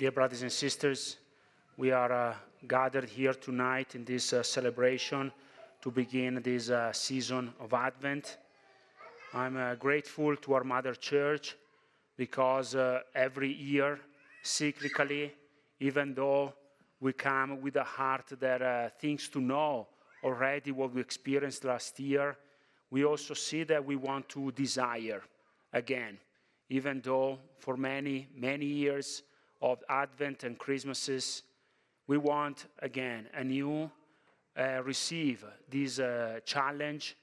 Dear brothers and sisters, we are uh, gathered here tonight in this uh, celebration to begin this uh, season of Advent. I'm uh, grateful to our Mother Church because uh, every year, cyclically, even though we come with a heart that uh, thinks to know already what we experienced last year, we also see that we want to desire again, even though for many, many years of Advent and Christmases, we want again a new uh, receive this uh, challenge,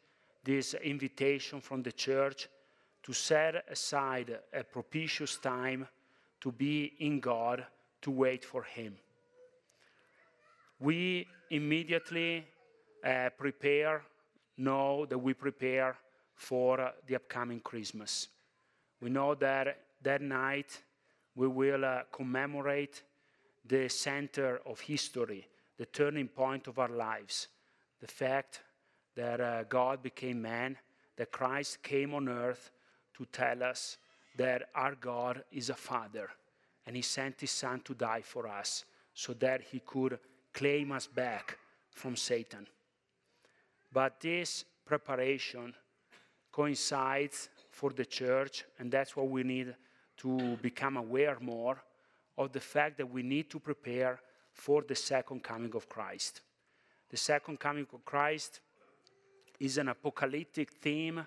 this invitation from the church to set aside a propitious time to be in God, to wait for Him. We immediately uh, prepare, know that we prepare for the upcoming Christmas. We know that that night we will uh, commemorate the center of history, the turning point of our lives, the fact that uh, God became man, that Christ came on earth to tell us that our God is a father, and he sent his son to die for us so that he could claim us back from Satan. But this preparation coincides for the church, and that's what we need to become aware more of the fact that we need to prepare for the second coming of Christ. The second coming of Christ is an apocalyptic theme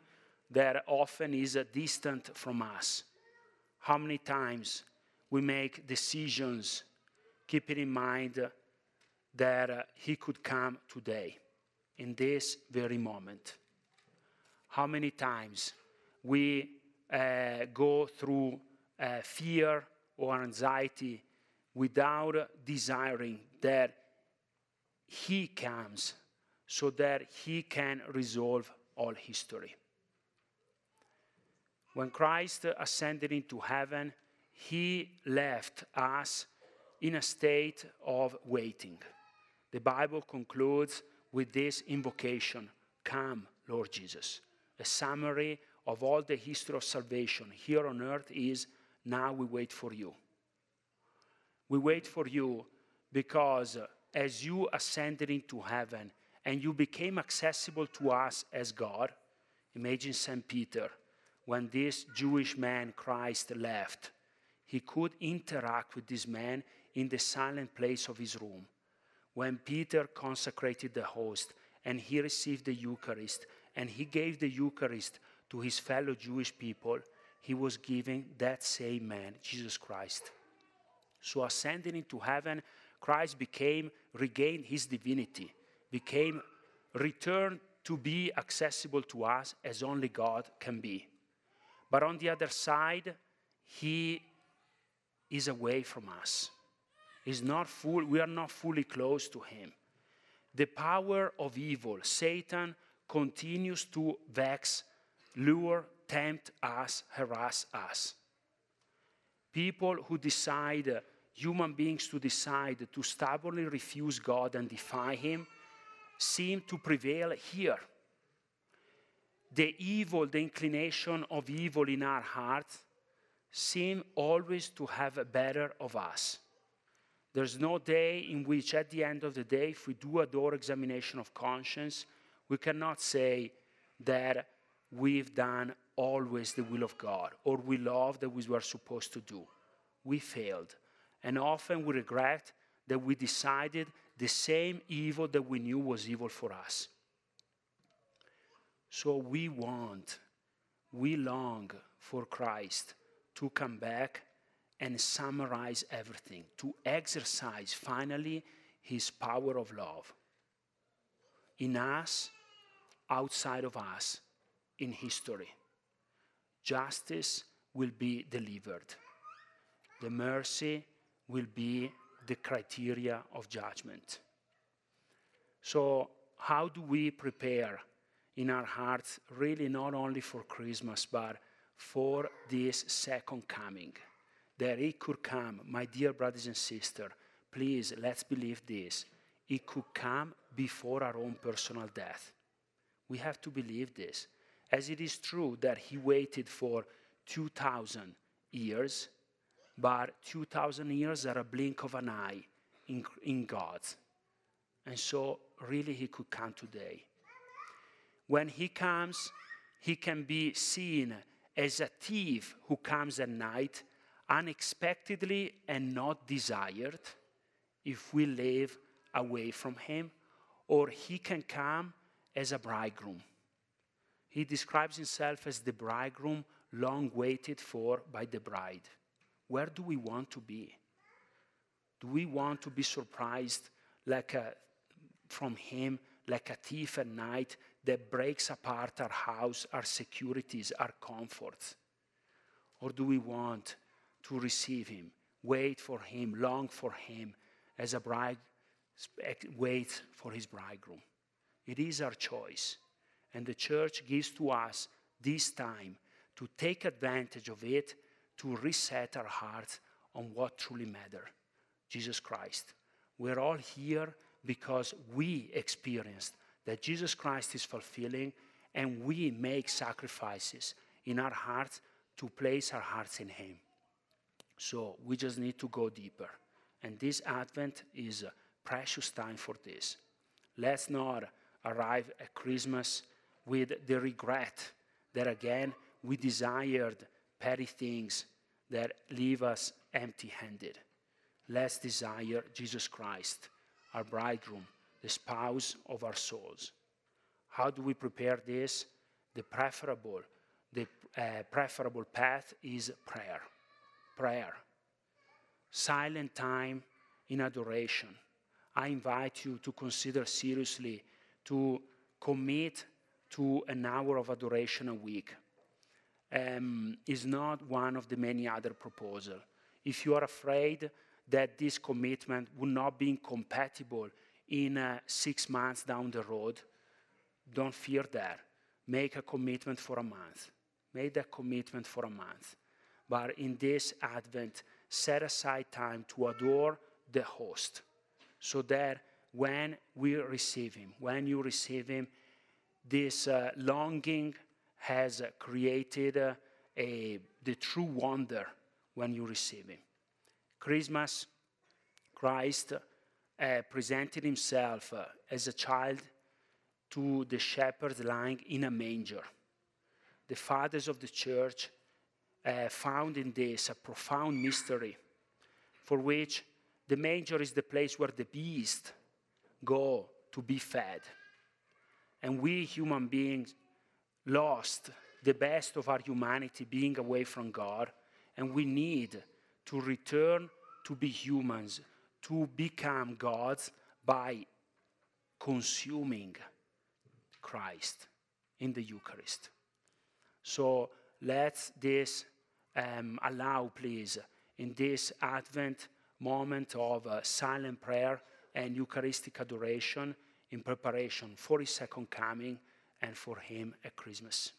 that often is distant from us. How many times we make decisions keeping in mind that uh, He could come today, in this very moment? How many times we uh, go through uh, fear or anxiety without desiring that He comes so that He can resolve all history. When Christ ascended into heaven, He left us in a state of waiting. The Bible concludes with this invocation Come, Lord Jesus. A summary of all the history of salvation here on earth is now we wait for you. We wait for you because uh, as you ascended into heaven and you became accessible to us as God, imagine St. Peter, when this Jewish man, Christ, left, he could interact with this man in the silent place of his room. When Peter consecrated the host and he received the Eucharist and he gave the Eucharist to his fellow Jewish people, he was giving that same man, Jesus Christ. So, ascending into heaven, Christ became, regained his divinity, became returned to be accessible to us as only God can be. But on the other side, he is away from us. He's not full, we are not fully close to him. The power of evil, Satan, continues to vex, lure, tempt us, harass us. People who decide, uh, human beings to decide to stubbornly refuse God and defy Him, seem to prevail here. The evil, the inclination of evil in our hearts, seem always to have a better of us. There's no day in which, at the end of the day, if we do a door examination of conscience, we cannot say that we've done always the will of God or we love that we were supposed to do. We failed. And often we regret that we decided the same evil that we knew was evil for us. So we want, we long for Christ to come back and summarize everything, to exercise finally his power of love in us, outside of us, in history. Justice will be delivered. The mercy will be the criteria of judgment. So, how do we prepare in our hearts, really not only for Christmas, but for this second coming? That it could come, my dear brothers and sisters, please let's believe this. It could come before our own personal death. We have to believe this as it is true that he waited for 2,000 years, but 2,000 years are a blink of an eye in, in God. And so, really, he could come today. When he comes, he can be seen as a thief who comes at night, unexpectedly and not desired, if we live away from him, or he can come as a bridegroom. He describes himself as the bridegroom long waited for by the bride. Where do we want to be? Do we want to be surprised like a, from him, like a thief at night that breaks apart our house, our securities, our comforts? Or do we want to receive him, wait for him, long for him, as a bride waits for his bridegroom? It is our choice. And the church gives to us this time to take advantage of it to reset our hearts on what truly matters Jesus Christ. We're all here because we experienced that Jesus Christ is fulfilling and we make sacrifices in our hearts to place our hearts in Him. So we just need to go deeper. And this Advent is a precious time for this. Let's not arrive at Christmas with the regret that again we desired petty things that leave us empty handed. Let's desire Jesus Christ, our bridegroom, the spouse of our souls. How do we prepare this? The preferable, the uh, preferable path is prayer. Prayer. Silent time in adoration. I invite you to consider seriously to commit to an hour of adoration a week. Um, is not one of the many other proposals. If you are afraid that this commitment would not be incompatible in uh, six months down the road, don't fear that. Make a commitment for a month. Make that commitment for a month. But in this Advent, set aside time to adore the host so that when we receive Him, when you receive Him, this uh, longing has uh, created uh, a, the true wonder when you receive Him. Christmas, Christ uh, presented Himself uh, as a child to the shepherds lying in a manger. The fathers of the church uh, found in this a profound mystery for which the manger is the place where the beast go to be fed. And we human beings lost the best of our humanity being away from God, and we need to return to be humans, to become gods by consuming Christ in the Eucharist. So let's this um, allow, please, in this Advent moment of uh, silent prayer and Eucharistic adoration in preparation for his second coming and for him at Christmas.